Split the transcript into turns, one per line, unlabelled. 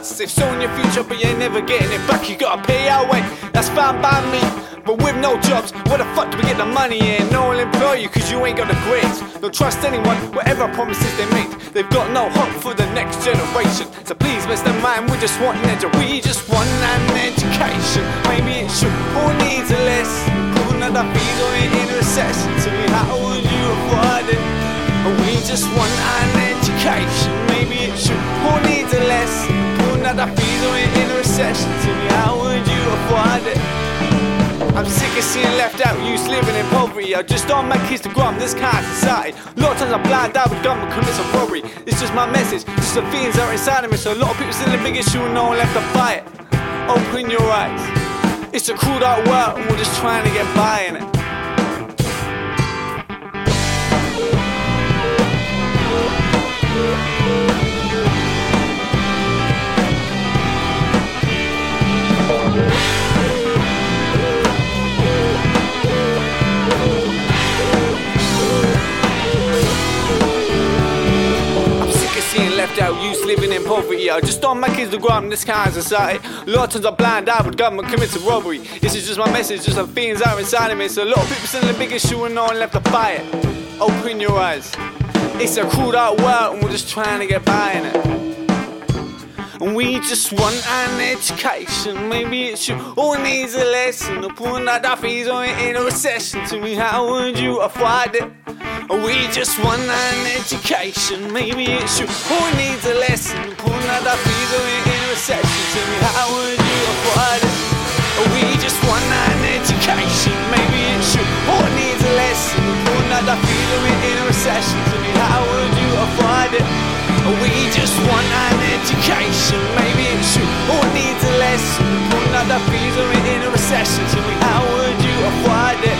chance. They've sown your future, but you ain't never getting it back. You gotta pay our way, that's fine by me. But with no jobs, where the fuck do we get the money in? No one will employ you cause you ain't got the grades. Don't trust anyone, whatever promises they make. They've got no hope for the next generation. So please, Mr. Man, we just want an we just want an education. Maybe it should, who needs a lesson? Proving that our fees are in recession. Tell me, how would you afford it? We just want an education. Who needs a lesson? That our fees are in recession. Tell me, how would you afford it? I'm sick of seeing left out youths living in poverty. I just don't make kids to grow up this kind of society. A lot of times I'm blind out with government commits a robbery. It's just my message, just the feelings that are inside of me. So a lot of people still the biggest shoe and no one left to fight. Open your eyes. It's a cruel dark world and we're just trying to get by in it. Living in poverty. I just don't make kids to grow up in this kind of society. A lot of times I'm blind out with government commits robbery. This is just my message, just the feelings are inside of me. So a lot of people still the biggest shoe and no one left to buy it. Open your eyes. It's a cruel dark world and we're just trying to get by in it. And we just want an education. Maybe it should all needs a lesson. The poor not our fees are in a recession. To me, how would you afford it? We just want an education. Maybe it's should all needs a lesson. Not our fees are in recession. To me, how would you afford it? We just want an education. Maybe it should all needs a lesson. Not our fees are in recession. To me, how would you afford it? We just want an education. Maybe it should all needs a lesson. Putting out fees are in a recession. Tell me, how would you afford it?